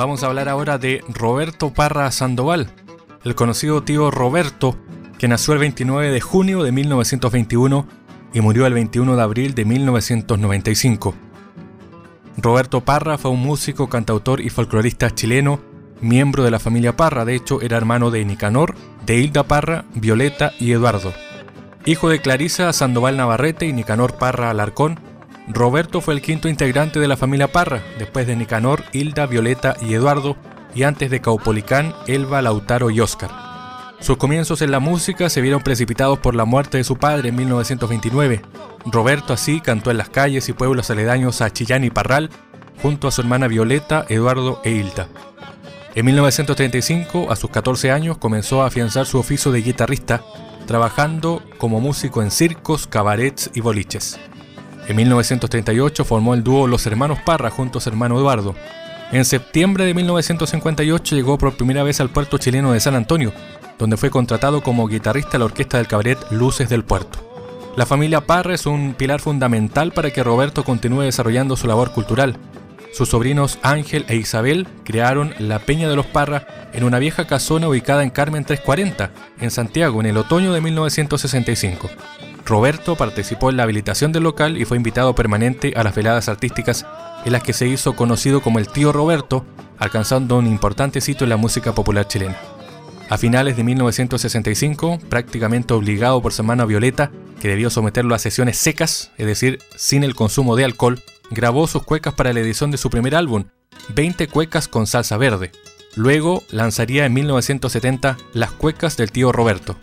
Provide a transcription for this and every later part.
vamos a hablar ahora de Roberto Parra Sandoval, el conocido tío Roberto, que nació el 29 de junio de 1921 y murió el 21 de abril de 1995. Roberto Parra fue un músico, cantautor y folclorista chileno, miembro de la familia Parra, de hecho era hermano de Nicanor, de Hilda Parra, Violeta y Eduardo. Hijo de Clarisa Sandoval Navarrete y Nicanor Parra Alarcón, Roberto fue el quinto integrante de la familia Parra, después de Nicanor, Hilda, Violeta y Eduardo, y antes de Caupolicán, Elba, Lautaro y Oscar. Sus comienzos en la música se vieron precipitados por la muerte de su padre en 1929. Roberto así cantó en las calles y pueblos aledaños a Chillán y Parral, junto a su hermana Violeta, Eduardo e Hilda. En 1935, a sus 14 años, comenzó a afianzar su oficio de guitarrista, trabajando como músico en circos, cabarets y boliches. En 1938 formó el dúo Los Hermanos Parra junto a su hermano Eduardo. En septiembre de 1958 llegó por primera vez al puerto chileno de San Antonio, donde fue contratado como guitarrista a la orquesta del cabaret Luces del Puerto. La familia Parra es un pilar fundamental para que Roberto continúe desarrollando su labor cultural. Sus sobrinos Ángel e Isabel crearon la Peña de los Parra en una vieja casona ubicada en Carmen 340, en Santiago, en el otoño de 1965. Roberto participó en la habilitación del local y fue invitado permanente a las veladas artísticas en las que se hizo conocido como el tío Roberto, alcanzando un importante sitio en la música popular chilena. A finales de 1965, prácticamente obligado por su hermana Violeta, que debió someterlo a sesiones secas, es decir, sin el consumo de alcohol, grabó sus cuecas para la edición de su primer álbum, 20 cuecas con salsa verde. Luego lanzaría en 1970 Las cuecas del tío Roberto,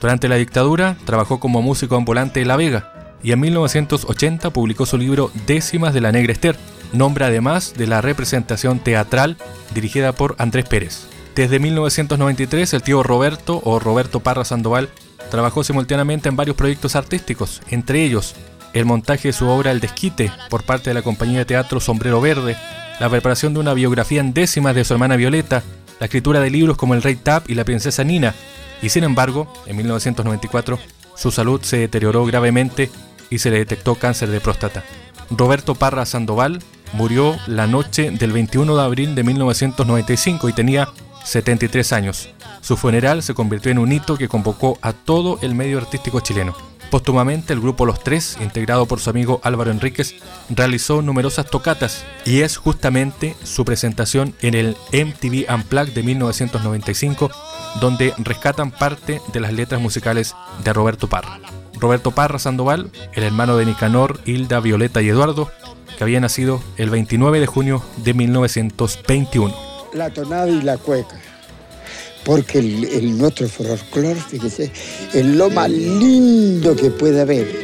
durante la dictadura trabajó como músico ambulante en La Vega y en 1980 publicó su libro Décimas de la Negra Esther, nombre además de la representación teatral dirigida por Andrés Pérez. Desde 1993 el tío Roberto o Roberto Parra Sandoval trabajó simultáneamente en varios proyectos artísticos, entre ellos el montaje de su obra El Desquite por parte de la compañía de teatro Sombrero Verde, la preparación de una biografía en décimas de su hermana Violeta, la escritura de libros como El Rey Tap y La Princesa Nina, y sin embargo, en 1994, su salud se deterioró gravemente y se le detectó cáncer de próstata. Roberto Parra Sandoval murió la noche del 21 de abril de 1995 y tenía 73 años. Su funeral se convirtió en un hito que convocó a todo el medio artístico chileno. Póstumamente, el grupo Los Tres, integrado por su amigo Álvaro Enríquez, realizó numerosas tocatas y es justamente su presentación en el MTV Unplugged de 1995 donde rescatan parte de las letras musicales de Roberto Parra. Roberto Parra Sandoval, el hermano de Nicanor, Hilda, Violeta y Eduardo, que había nacido el 29 de junio de 1921. La tonada y la cueca, porque el, nuestro folclore, fíjese, es lo más lindo que puede haber.